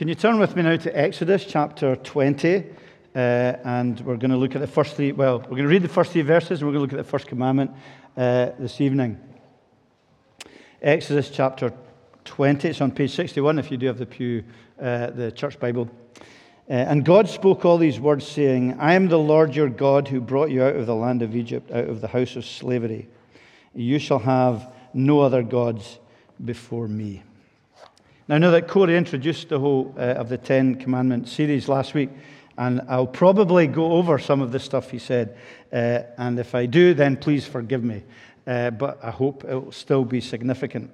Can you turn with me now to Exodus chapter 20? Uh, and we're going to look at the first three. Well, we're going to read the first three verses and we're going to look at the first commandment uh, this evening. Exodus chapter 20. It's on page 61 if you do have the Pew, uh, the Church Bible. Uh, and God spoke all these words, saying, I am the Lord your God who brought you out of the land of Egypt, out of the house of slavery. You shall have no other gods before me. Now, I know that Corey introduced the whole uh, of the Ten Commandments series last week, and I'll probably go over some of the stuff he said. Uh, and if I do, then please forgive me. Uh, but I hope it will still be significant.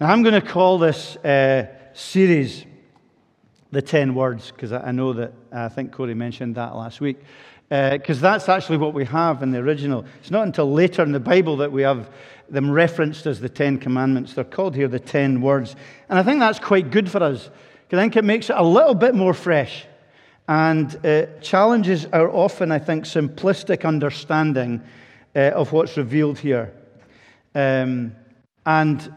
Now, I'm going to call this uh, series the 10 words, because I know that I think Corey mentioned that last week. Because uh, that's actually what we have in the original. It's not until later in the Bible that we have them referenced as the Ten Commandments. They're called here the Ten Words. And I think that's quite good for us, because I think it makes it a little bit more fresh and uh, challenges our often, I think, simplistic understanding uh, of what's revealed here. Um, and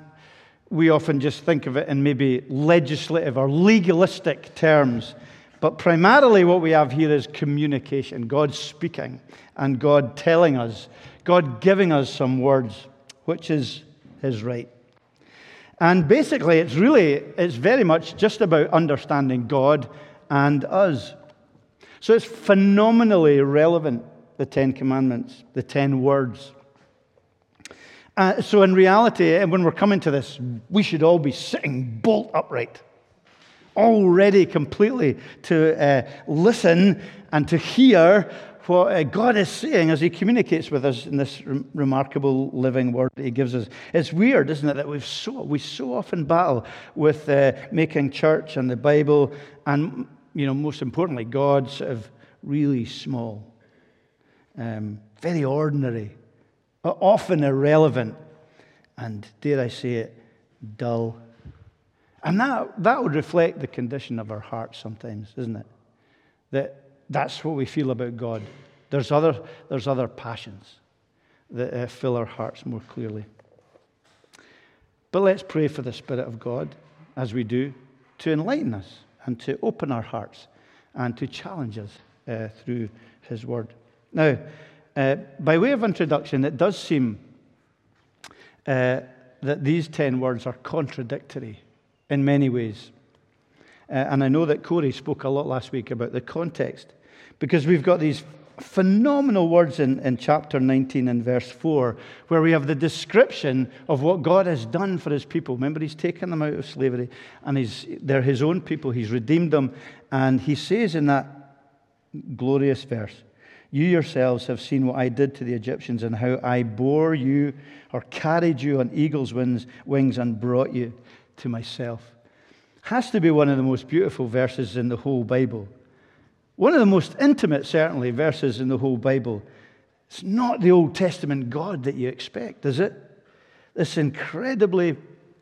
we often just think of it in maybe legislative or legalistic terms. But primarily, what we have here is communication God speaking and God telling us, God giving us some words, which is His right. And basically, it's really, it's very much just about understanding God and us. So it's phenomenally relevant, the Ten Commandments, the Ten Words. Uh, so, in reality, when we're coming to this, we should all be sitting bolt upright, all ready completely to uh, listen and to hear what uh, God is saying as He communicates with us in this re- remarkable living word that He gives us. It's weird, isn't it, that we've so, we so often battle with uh, making church and the Bible and, you know, most importantly, God sort of really small, um, very ordinary often irrelevant, and dare I say it, dull. And that, that would reflect the condition of our hearts sometimes, isn't it? That that's what we feel about God. There's other, there's other passions that uh, fill our hearts more clearly. But let's pray for the Spirit of God, as we do, to enlighten us and to open our hearts and to challenge us uh, through His Word. Now, uh, by way of introduction, it does seem uh, that these 10 words are contradictory in many ways. Uh, and I know that Corey spoke a lot last week about the context, because we've got these phenomenal words in, in chapter 19 and verse 4, where we have the description of what God has done for his people. Remember, he's taken them out of slavery, and he's, they're his own people. He's redeemed them. And he says in that glorious verse, you yourselves have seen what I did to the Egyptians and how I bore you or carried you on eagle's wings, wings and brought you to myself. Has to be one of the most beautiful verses in the whole Bible. One of the most intimate, certainly, verses in the whole Bible. It's not the Old Testament God that you expect, is it? This incredibly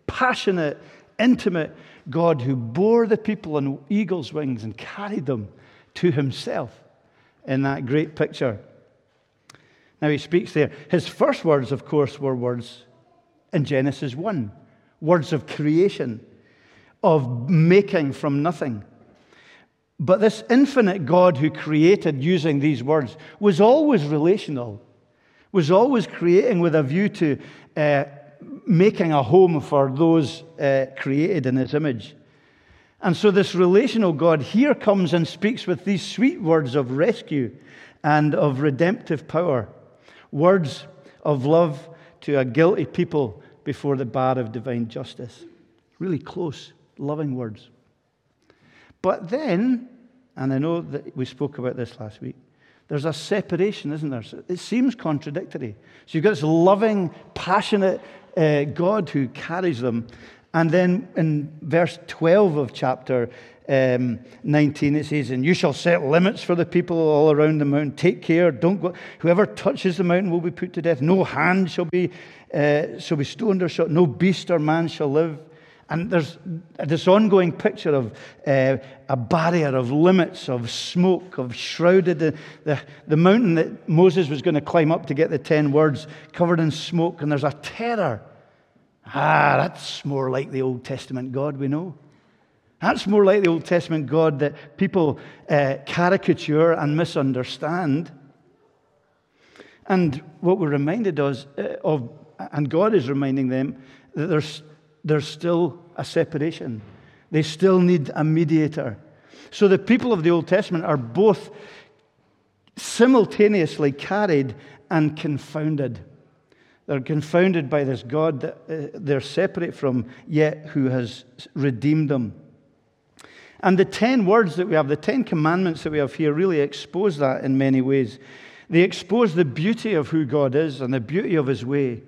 passionate, intimate God who bore the people on eagle's wings and carried them to himself in that great picture. Now he speaks there. His first words, of course, were words in Genesis 1 words of creation, of making from nothing. But this infinite God who created using these words was always relational, was always creating with a view to uh, making a home for those uh, created in his image. And so, this relational God here comes and speaks with these sweet words of rescue and of redemptive power, words of love to a guilty people before the bar of divine justice. Really close, loving words. But then, and I know that we spoke about this last week, there's a separation, isn't there? It seems contradictory. So you've got this loving, passionate uh, God who carries them, and then in verse 12 of chapter um, 19, it says, And you shall set limits for the people all around the mountain. Take care, don't go. Whoever touches the mountain will be put to death. No hand shall be, uh, shall be stoned or shot. No beast or man shall live. And there's this ongoing picture of uh, a barrier of limits, of smoke, of shrouded. The, the, the mountain that Moses was going to climb up to get the ten words covered in smoke. And there's a terror Ah, that's more like the Old Testament God we know. That's more like the Old Testament God that people uh, caricature and misunderstand. And what we're reminded of, uh, of, and God is reminding them, that there's, there's still a separation. They still need a mediator. So the people of the Old Testament are both simultaneously carried and confounded. They're confounded by this God that uh, they're separate from, yet who has redeemed them. And the 10 words that we have, the 10 commandments that we have here, really expose that in many ways. They expose the beauty of who God is and the beauty of his way.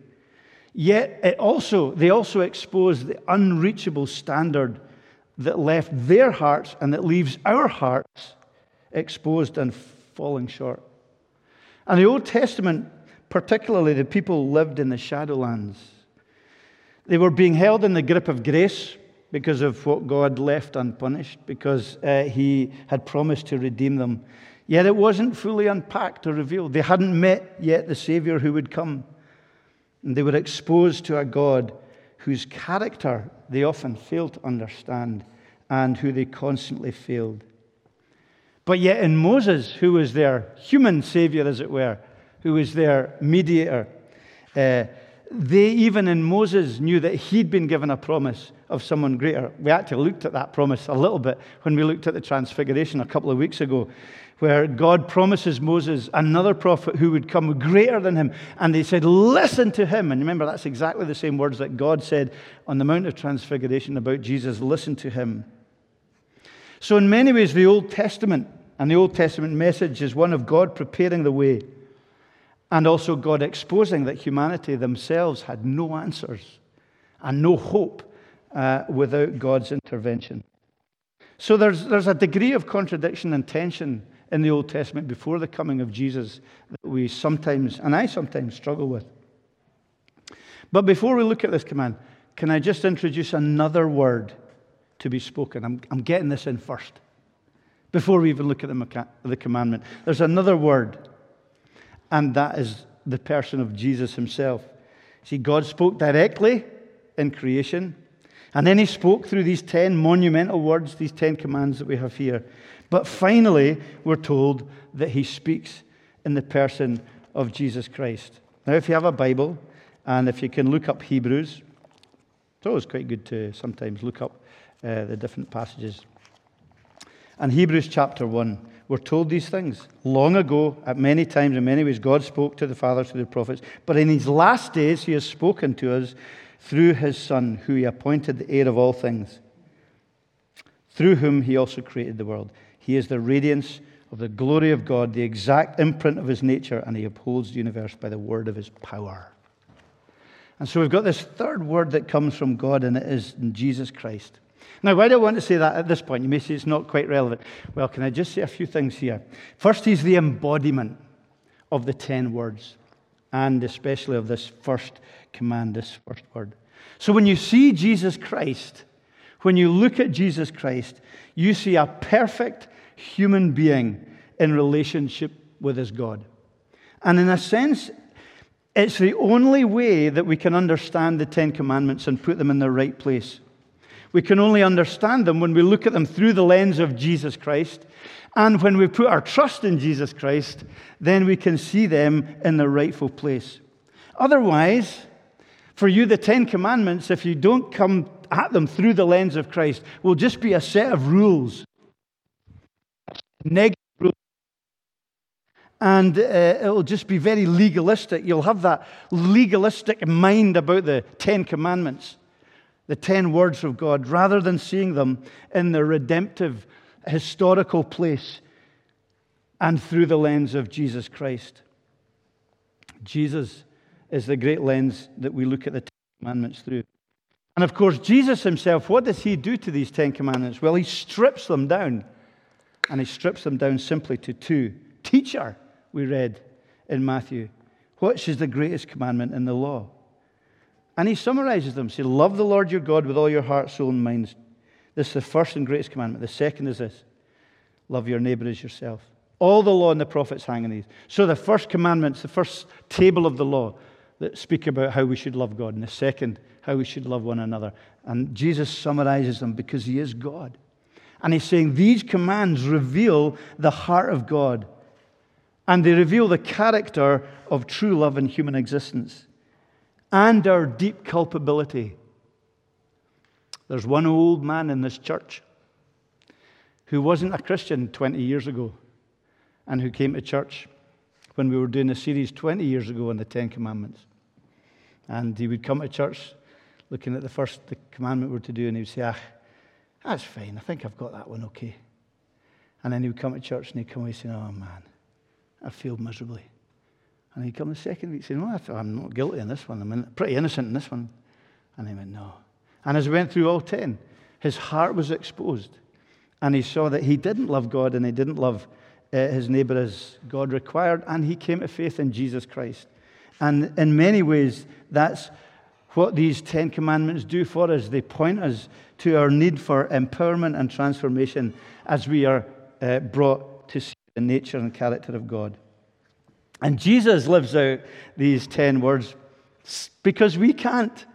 Yet it also, they also expose the unreachable standard that left their hearts and that leaves our hearts exposed and falling short. And the Old Testament, particularly the people lived in the shadowlands, they were being held in the grip of grace because of what God left unpunished, because uh, He had promised to redeem them. Yet it wasn't fully unpacked or revealed. They hadn't met yet the Savior who would come. And they were exposed to a God whose character they often failed to understand and who they constantly failed. But yet, in Moses, who was their human Savior, as it were, who was their mediator, uh, they, even in Moses, knew that he'd been given a promise of someone greater. We actually looked at that promise a little bit when we looked at the Transfiguration a couple of weeks ago, where God promises Moses another prophet who would come greater than him. And they said, Listen to him. And remember, that's exactly the same words that God said on the Mount of Transfiguration about Jesus listen to him. So, in many ways, the Old Testament and the Old Testament message is one of God preparing the way and also God exposing that humanity themselves had no answers and no hope uh, without God's intervention. So there's, there's a degree of contradiction and tension in the Old Testament before the coming of Jesus that we sometimes, and I sometimes, struggle with. But before we look at this command, can I just introduce another word to be spoken? I'm, I'm getting this in first before we even look at the, the commandment. There's another word and that is the person of Jesus himself. See, God spoke directly in creation, and then he spoke through these 10 monumental words, these 10 commands that we have here. But finally, we're told that he speaks in the person of Jesus Christ. Now, if you have a Bible, and if you can look up Hebrews, it's always quite good to sometimes look up uh, the different passages. And Hebrews chapter 1 we're told these things. Long ago, at many times, in many ways, God spoke to the fathers through the prophets. But in these last days, He has spoken to us through His Son, who He appointed the heir of all things, through whom He also created the world. He is the radiance of the glory of God, the exact imprint of His nature, and He upholds the universe by the word of His power. And so we've got this third word that comes from God, and it is in Jesus Christ. Now, why do I want to say that at this point? You may say it's not quite relevant. Well, can I just say a few things here? First, he's the embodiment of the 10 words, and especially of this first command, this first word. So when you see Jesus Christ, when you look at Jesus Christ, you see a perfect human being in relationship with his God. And in a sense, it's the only way that we can understand the Ten Commandments and put them in their right place. We can only understand them when we look at them through the lens of Jesus Christ. And when we put our trust in Jesus Christ, then we can see them in their rightful place. Otherwise, for you, the Ten Commandments, if you don't come at them through the lens of Christ, will just be a set of rules. Negative rules. And uh, it'll just be very legalistic. You'll have that legalistic mind about the Ten Commandments the 10 words of God, rather than seeing them in their redemptive, historical place and through the lens of Jesus Christ. Jesus is the great lens that we look at the Ten Commandments through. And of course, Jesus himself, what does he do to these Ten Commandments? Well, he strips them down. And he strips them down simply to two. Teacher, we read in Matthew, which is the greatest commandment in the law? And he summarizes them. Say, Love the Lord your God with all your heart, soul, and mind. This is the first and greatest commandment. The second is this love your neighbor as yourself. All the law and the prophets hang on these. So the first commandments, the first table of the law that speak about how we should love God, and the second, how we should love one another. And Jesus summarizes them because he is God. And he's saying these commands reveal the heart of God and they reveal the character of true love in human existence and our deep culpability. There's one old man in this church who wasn't a Christian 20 years ago and who came to church when we were doing a series 20 years ago on the Ten Commandments. And he would come to church looking at the first the commandment we're to do, and he would say, Ah, that's fine. I think I've got that one okay. And then he would come to church and he'd come away saying, Oh man, I feel miserably. And he'd come the second week saying, Well, I'm not guilty in this one. I'm pretty innocent in this one. And he went, No. And as we went through all 10, his heart was exposed. And he saw that he didn't love God and he didn't love uh, his neighbor as God required. And he came to faith in Jesus Christ. And in many ways, that's what these Ten Commandments do for us. They point us to our need for empowerment and transformation as we are uh, brought to see the nature and character of God. And Jesus lives out these 10 words because we can't.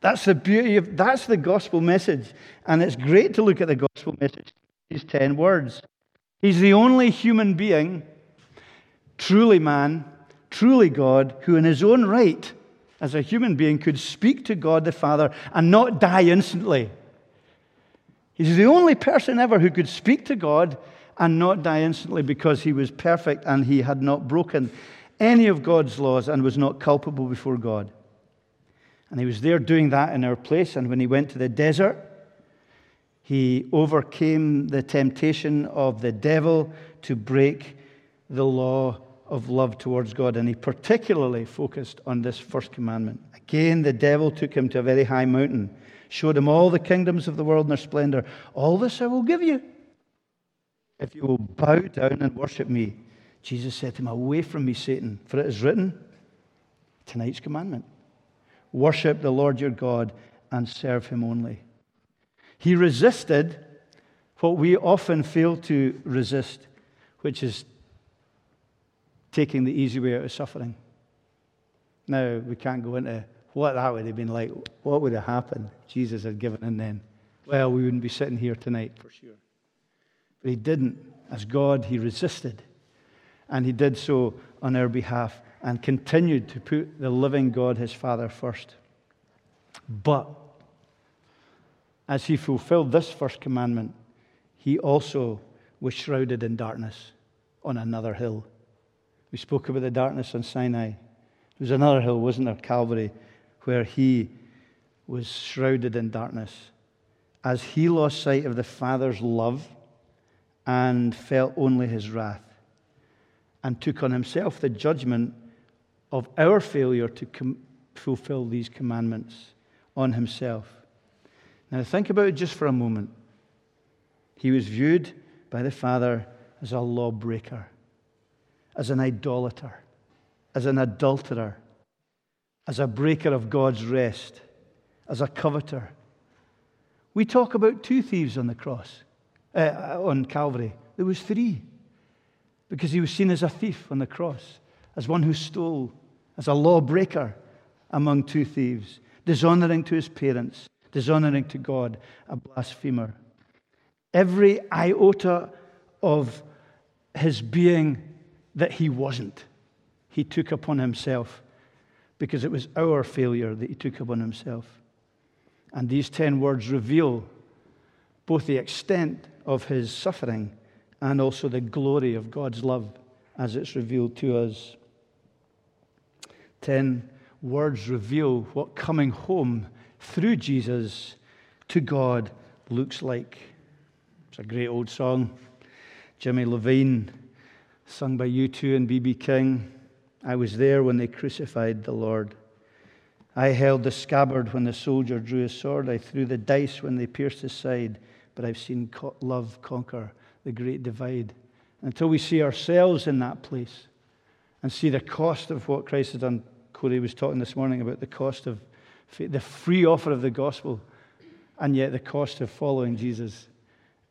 That's the beauty of that's the gospel message. And it's great to look at the gospel message, these 10 words. He's the only human being, truly man, truly God, who in his own right, as a human being, could speak to God the Father and not die instantly. He's the only person ever who could speak to God and not die instantly because he was perfect and he had not broken any of God's laws and was not culpable before God. And he was there doing that in our place. And when he went to the desert, he overcame the temptation of the devil to break the law of love towards God. And he particularly focused on this first commandment. Again, the devil took him to a very high mountain, showed him all the kingdoms of the world and their splendor. All this I will give you if you will bow down and worship me. Jesus said to him, Away from me, Satan, for it is written, tonight's commandment worship the Lord your God and serve him only. He resisted what we often fail to resist, which is taking the easy way out of suffering. Now, we can't go into what that would have been like. What would have happened? Jesus had given in then. Well, we wouldn't be sitting here tonight for sure. But he didn't. As God, he resisted. And he did so on our behalf and continued to put the living God, his Father, first. But as he fulfilled this first commandment, he also was shrouded in darkness on another hill. We spoke about the darkness on Sinai. There was another hill, wasn't there, Calvary, where he was shrouded in darkness. As he lost sight of the Father's love and felt only his wrath, and took on himself the judgment of our failure to com- fulfill these commandments on himself. Now, think about it just for a moment. He was viewed by the Father as a lawbreaker, as an idolater, as an adulterer, as a breaker of God's rest, as a coveter. We talk about two thieves on the cross, uh, on Calvary. There was three, because he was seen as a thief on the cross, as one who stole, as a lawbreaker among two thieves, dishonoring to his parents, dishonoring to God, a blasphemer. Every iota of his being that he wasn't, he took upon himself because it was our failure that he took upon himself. And these 10 words reveal both the extent of his suffering and also the glory of God's love as it's revealed to us. 10 words reveal what coming home through Jesus to God looks like. It's a great old song. Jimmy Levine, sung by U2 and B.B. King. I was there when they crucified the Lord. I held the scabbard when the soldier drew his sword. I threw the dice when they pierced his side. But I've seen love conquer the great divide. Until we see ourselves in that place and see the cost of what Christ has done. Corey was talking this morning about the cost of the free offer of the gospel and yet the cost of following Jesus.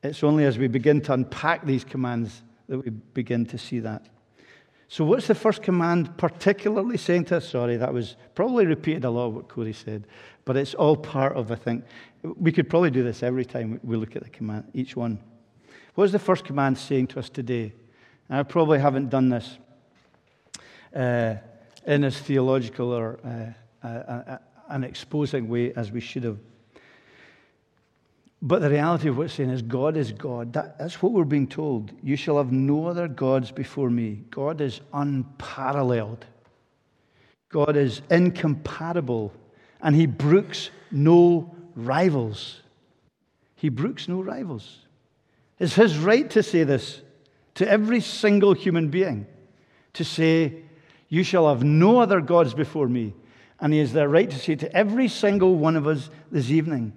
It's only as we begin to unpack these commands that we begin to see that. So, what's the first command particularly saying to us? Sorry, that was probably repeated a lot of what Corey said, but it's all part of, I think, we could probably do this every time we look at the command, each one. What is the first command saying to us today? And I probably haven't done this uh, in as theological or uh, uh, an exposing way as we should have. But the reality of what's saying is God is God. That, that's what we're being told. You shall have no other gods before me. God is unparalleled. God is incompatible. And he brooks no rivals. He brooks no rivals. It's his right to say this to every single human being to say, You shall have no other gods before me. And he has the right to say to every single one of us this evening,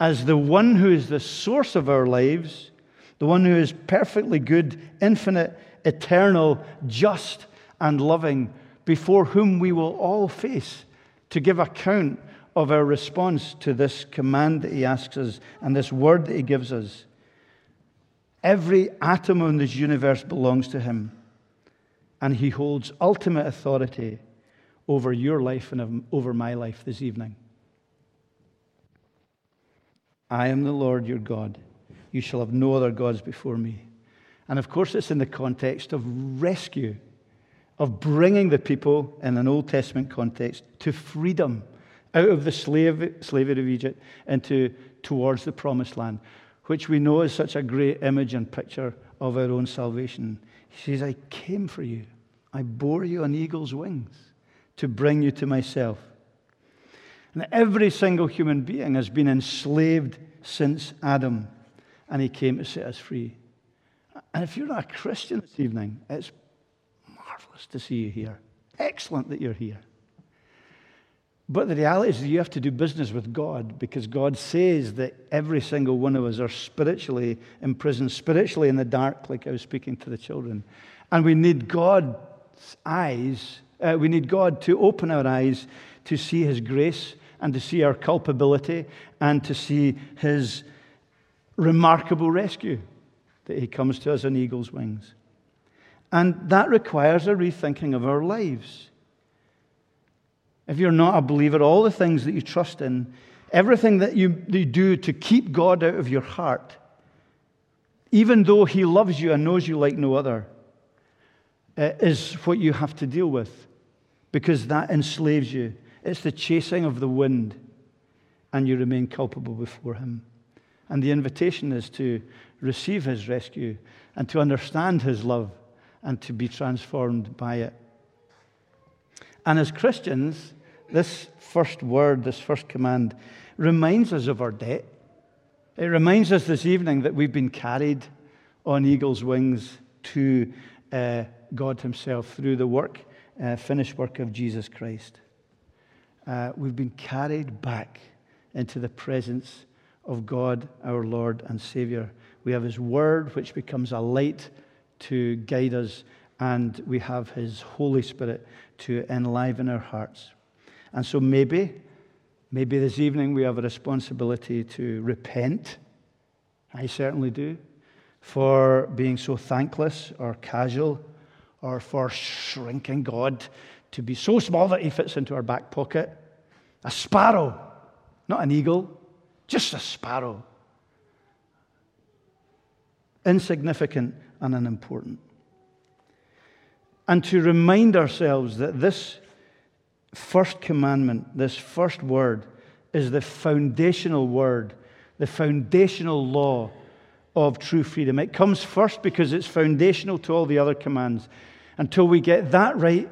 as the one who is the source of our lives, the one who is perfectly good, infinite, eternal, just, and loving, before whom we will all face to give account of our response to this command that he asks us and this word that he gives us. Every atom in this universe belongs to him, and he holds ultimate authority over your life and over my life this evening. I am the Lord your God. You shall have no other gods before me. And of course, it's in the context of rescue, of bringing the people in an Old Testament context to freedom out of the slave, slavery of Egypt into towards the promised land, which we know is such a great image and picture of our own salvation. He says, I came for you. I bore you on eagle's wings to bring you to myself. And every single human being has been enslaved since Adam, and he came to set us free. And if you're not a Christian this evening, it's marvelous to see you here. Excellent that you're here. But the reality is, you have to do business with God because God says that every single one of us are spiritually imprisoned, spiritually in the dark, like I was speaking to the children. And we need God's eyes, uh, we need God to open our eyes to see His grace and to see our culpability and to see His remarkable rescue that He comes to us on eagle's wings. And that requires a rethinking of our lives. If you're not a believer, all the things that you trust in, everything that you, you do to keep God out of your heart, even though He loves you and knows you like no other, uh, is what you have to deal with because that enslaves you. It's the chasing of the wind, and you remain culpable before Him. And the invitation is to receive His rescue and to understand His love and to be transformed by it. And as Christians, this first word, this first command, reminds us of our debt. It reminds us this evening that we've been carried on eagle's wings to uh, God Himself through the work, uh, finished work of Jesus Christ. Uh, we've been carried back into the presence of God, our Lord and Savior. We have His Word, which becomes a light to guide us, and we have His Holy Spirit to enliven our hearts. And so maybe, maybe this evening we have a responsibility to repent. I certainly do. For being so thankless or casual or for shrinking God to be so small that he fits into our back pocket. A sparrow, not an eagle, just a sparrow. Insignificant and unimportant. And to remind ourselves that this first commandment, this first word, is the foundational word, the foundational law of true freedom. It comes first because it's foundational to all the other commands. Until we get that right,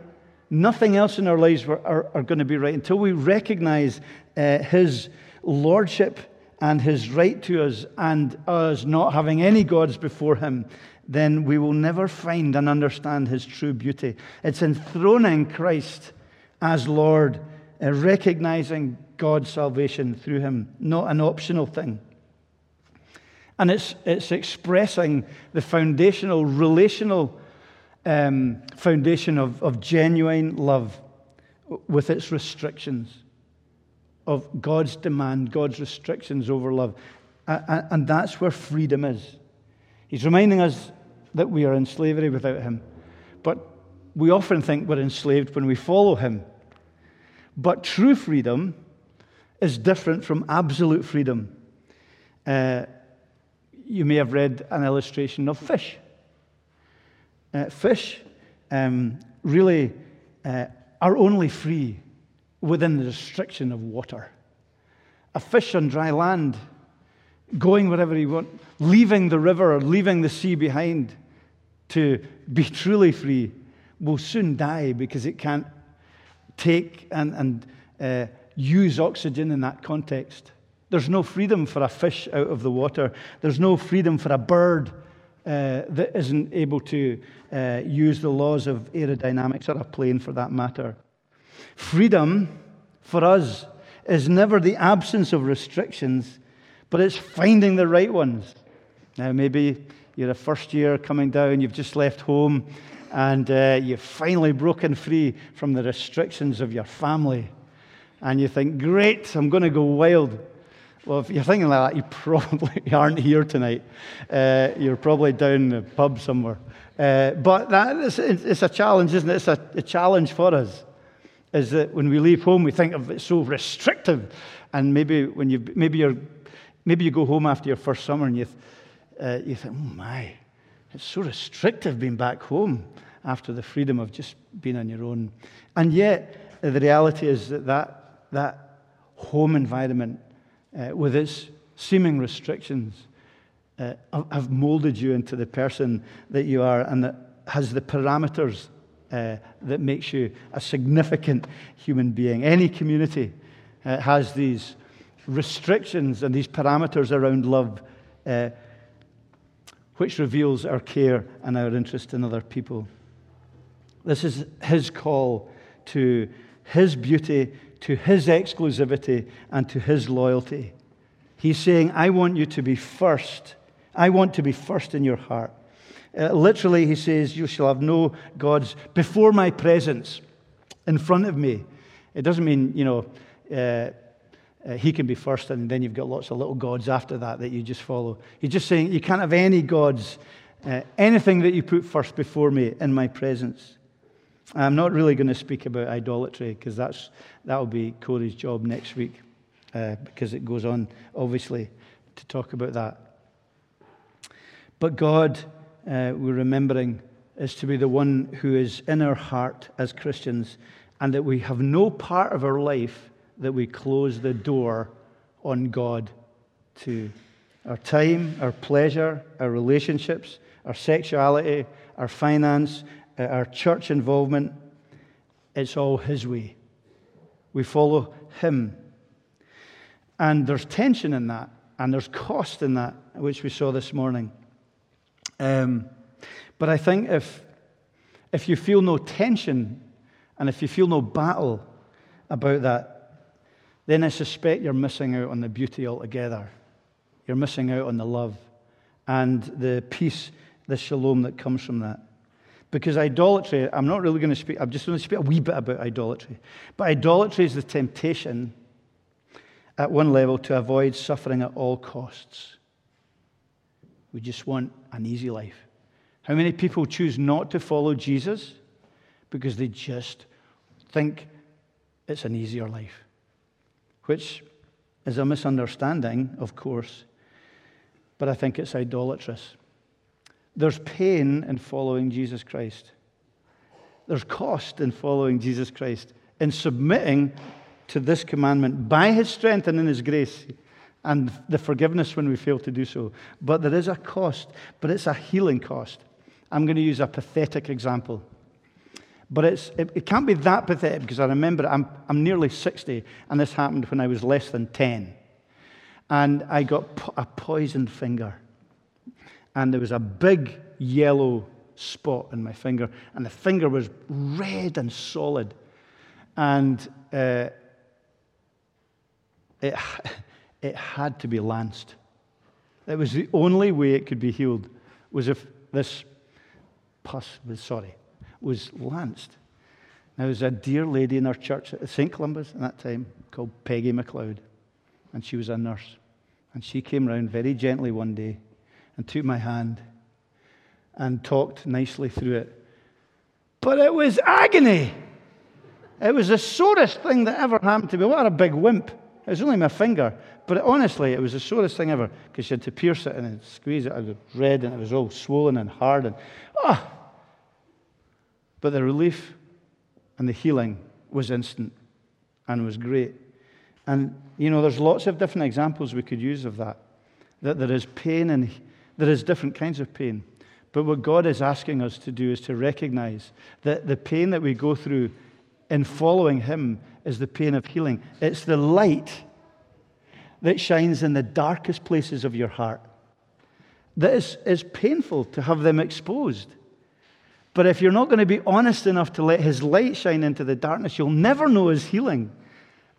nothing else in our lives are, are, are going to be right. Until we recognize uh, His lordship and His right to us and us not having any gods before Him, then we will never find and understand His true beauty. It's enthroning Christ as Lord, uh, recognizing God's salvation through him, not an optional thing. And it's, it's expressing the foundational, relational um, foundation of, of genuine love with its restrictions, of God's demand, God's restrictions over love. And that's where freedom is. He's reminding us that we are in slavery without Him. But we often think we're enslaved when we follow him. But true freedom is different from absolute freedom. Uh, you may have read an illustration of fish. Uh, fish um, really uh, are only free within the restriction of water. A fish on dry land, going wherever he wants, leaving the river or leaving the sea behind to be truly free, will soon die because it can't take and, and uh, use oxygen in that context. There's no freedom for a fish out of the water. There's no freedom for a bird uh, that isn't able to uh, use the laws of aerodynamics or a plane for that matter. Freedom for us is never the absence of restrictions, but it's finding the right ones. Now, maybe you're a first year coming down, you've just left home, and uh, you've finally broken free from the restrictions of your family. And you think, great, I'm going to go wild. Well, if you're thinking like that, you probably aren't here tonight. Uh, you're probably down the pub somewhere. Uh, but that is, it's a challenge, isn't it? It's a, a, challenge for us. Is that when we leave home, we think of it so restrictive, and maybe when you maybe you're maybe you go home after your first summer and you uh, you think, oh my, it's so restrictive being back home after the freedom of just being on your own. And yet, the reality is that that, that home environment uh, with its seeming restrictions, uh, have molded you into the person that you are and that has the parameters uh, that makes you a significant human being. Any community uh, has these restrictions and these parameters around love, uh, which reveals our care and our interest in other people. This is his call to his beauty to his exclusivity and to his loyalty. He's saying, I want you to be first. I want to be first in your heart. Uh, literally, he says, You shall have no gods before my presence, in front of me. It doesn't mean, you know, uh, uh, he can be first and then you've got lots of little gods after that that you just follow. He's just saying, You can't have any gods, uh, anything that you put first before me in my presence. I'm not really going to speak about idolatry because that's that will be Corey's job next week uh, because it goes on, obviously, to talk about that. But God, uh, we're remembering, is to be the one who is in our heart as Christians, and that we have no part of our life that we close the door on God to. Our time, our pleasure, our relationships, our sexuality, our finance, our church involvement, it's all His way. We follow Him. And there's tension in that, and there's cost in that, which we saw this morning. Um, but I think if, if you feel no tension and if you feel no battle about that, then I suspect you're missing out on the beauty altogether. You're missing out on the love and the peace, the shalom that comes from that. Because idolatry, I'm not really going to speak, I'm just going to speak a wee bit about idolatry. But idolatry is the temptation at one level to avoid suffering at all costs. We just want an easy life. How many people choose not to follow Jesus because they just think it's an easier life? Which is a misunderstanding, of course, but I think it's idolatrous. There's pain in following Jesus Christ. There's cost in following Jesus Christ, in submitting to this commandment by his strength and in his grace, and the forgiveness when we fail to do so. But there is a cost, but it's a healing cost. I'm going to use a pathetic example. But it's, it, it can't be that pathetic because I remember I'm, I'm nearly 60, and this happened when I was less than 10. And I got po- a poisoned finger and there was a big yellow spot in my finger, and the finger was red and solid. And uh, it, it had to be lanced. It was the only way it could be healed, was if this pus, was, sorry, was lanced. Now, there was a dear lady in our church at St. Columba's at that time called Peggy McLeod, and she was a nurse. And she came round very gently one day and took my hand and talked nicely through it. But it was agony. It was the sorest thing that ever happened to me. What a big wimp. It was only my finger. But honestly, it was the sorest thing ever because she had to pierce it and squeeze it. It was red and it was all swollen and hard. And, ah! But the relief and the healing was instant and was great. And, you know, there's lots of different examples we could use of that. That there is pain and there is different kinds of pain. But what God is asking us to do is to recognize that the pain that we go through in following Him is the pain of healing. It's the light that shines in the darkest places of your heart. That is, is painful to have them exposed. But if you're not going to be honest enough to let His light shine into the darkness, you'll never know His healing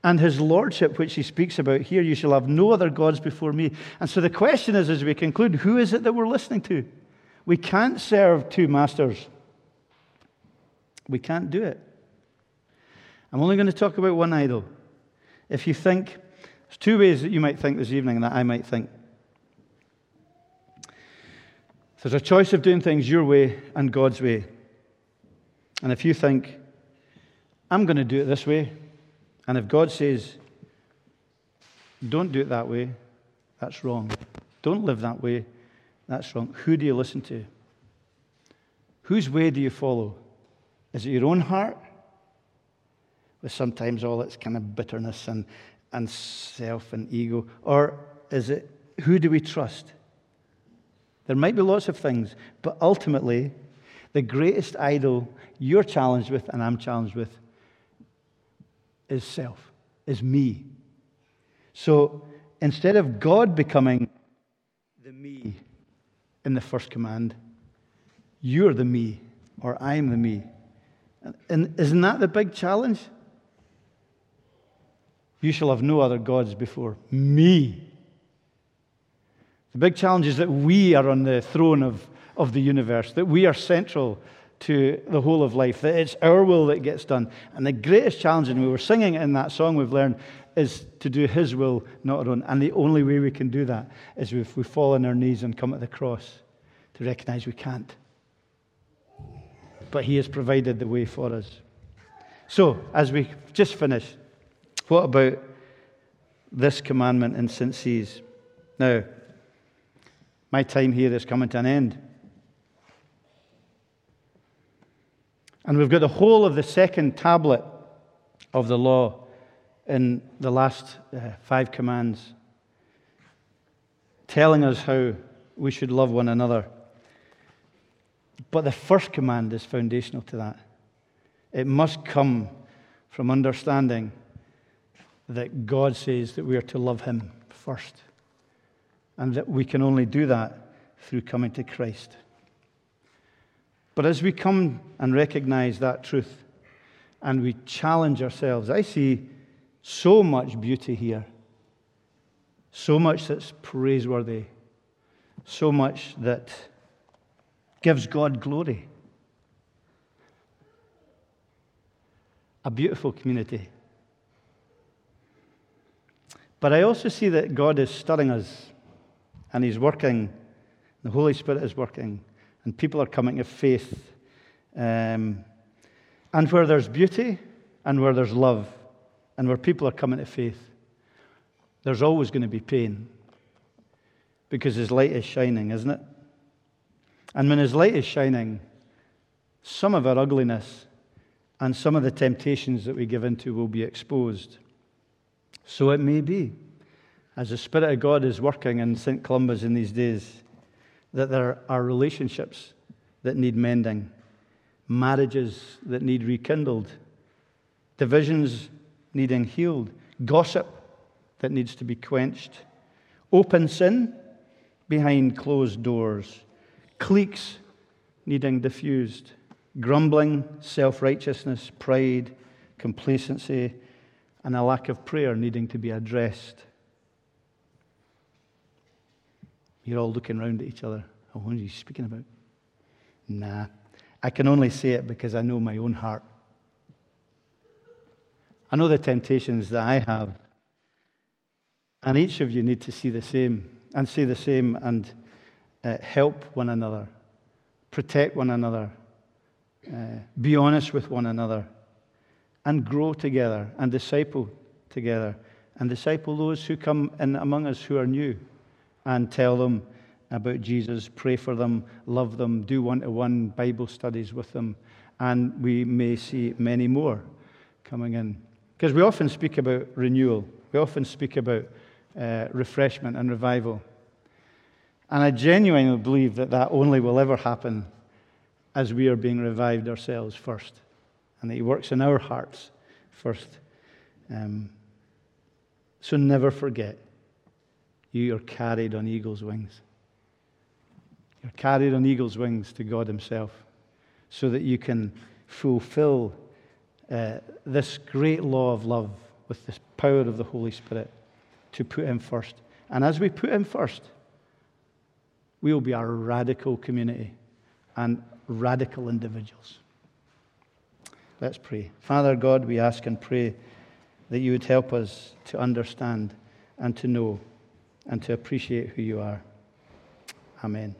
and His lordship, which He speaks about here. You shall have no other gods before me. And so the question is, as we conclude, who is it that we're listening to? We can't serve two masters. We can't do it. I'm only going to talk about one idol. If you think, there's two ways that you might think this evening that I might think. There's a choice of doing things your way and God's way. And if you think, I'm going to do it this way, and if God says, don't do it that way, that's wrong. Don't live that way, that's wrong. Who do you listen to? Whose way do you follow? Is it your own heart? With sometimes all its kind of bitterness and, and self and ego? Or is it who do we trust? There might be lots of things, but ultimately, the greatest idol you're challenged with and I'm challenged with is self, is me. So instead of God becoming the me in the first command, you're the me, or I'm the me. And isn't that the big challenge? You shall have no other gods before me. The big challenge is that we are on the throne of, of the universe, that we are central to the whole of life, that it's our will that gets done. And the greatest challenge, and we were singing in that song we've learned, is to do His will, not our own. And the only way we can do that is if we fall on our knees and come at the cross to recognize we can't. But He has provided the way for us. So, as we just finish, what about this commandment in St. C's? Now, my time here is coming to an end. And we've got the whole of the second tablet of the law in the last uh, five commands, telling us how we should love one another. But the first command is foundational to that. It must come from understanding that God says that we are to love Him first and that we can only do that through coming to Christ. But as we come and recognize that truth and we challenge ourselves, I see so much beauty here, so much that's praiseworthy, so much that gives God glory. A beautiful community. But I also see that God is stirring us and He's working, the Holy Spirit is working, and people are coming to faith. Um, and where there's beauty and where there's love and where people are coming to faith, there's always going to be pain because His light is shining, isn't it? And when His light is shining, some of our ugliness and some of the temptations that we give into will be exposed. So it may be as the Spirit of God is working in St. Columba's in these days, that there are relationships that need mending, marriages that need rekindled, divisions needing healed, gossip that needs to be quenched, open sin behind closed doors, cliques needing diffused, grumbling, self righteousness, pride, complacency, and a lack of prayer needing to be addressed. You're all looking around at each other. Oh, what are you speaking about? Nah. I can only say it because I know my own heart. I know the temptations that I have. And each of you need to see the same and say the same and uh, help one another, protect one another, uh, be honest with one another, and grow together and disciple together and disciple those who come in among us who are new and tell them about Jesus, pray for them, love them, do one to one Bible studies with them, and we may see many more coming in. Because we often speak about renewal, we often speak about uh, refreshment and revival. And I genuinely believe that that only will ever happen as we are being revived ourselves first, and that He works in our hearts first. Um, so never forget, you are carried on eagle's wings. You're carried on eagle's wings to God Himself so that you can fulfill uh, this great law of love with the power of the Holy Spirit to put Him first. And as we put Him first, we will be a radical community and radical individuals. Let's pray. Father God, we ask and pray that you would help us to understand and to know and to appreciate who you are. Amen.